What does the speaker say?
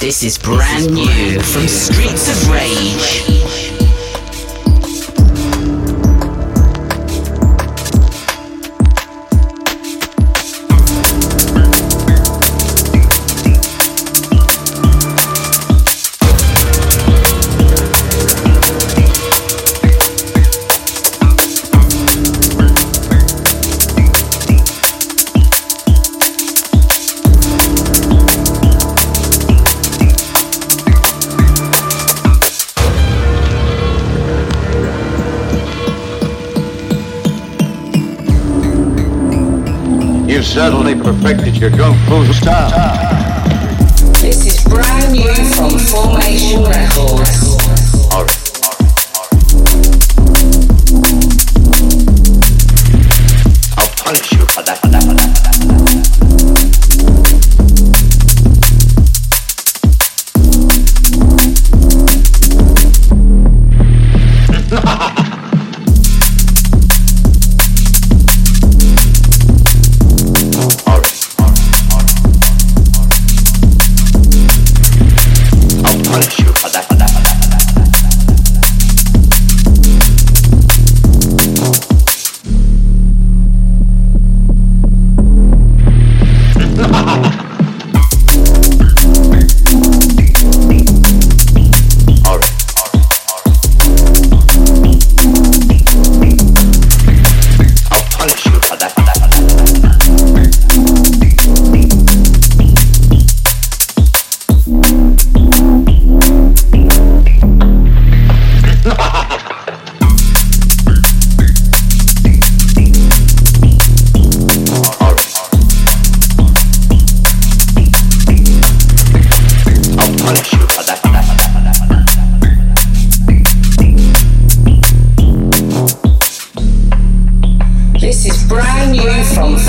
This is brand new from Streetz of Rage. Certainly perfected your kung fu style. This is brand new from Formation Records. I'll punish you for that. From Formation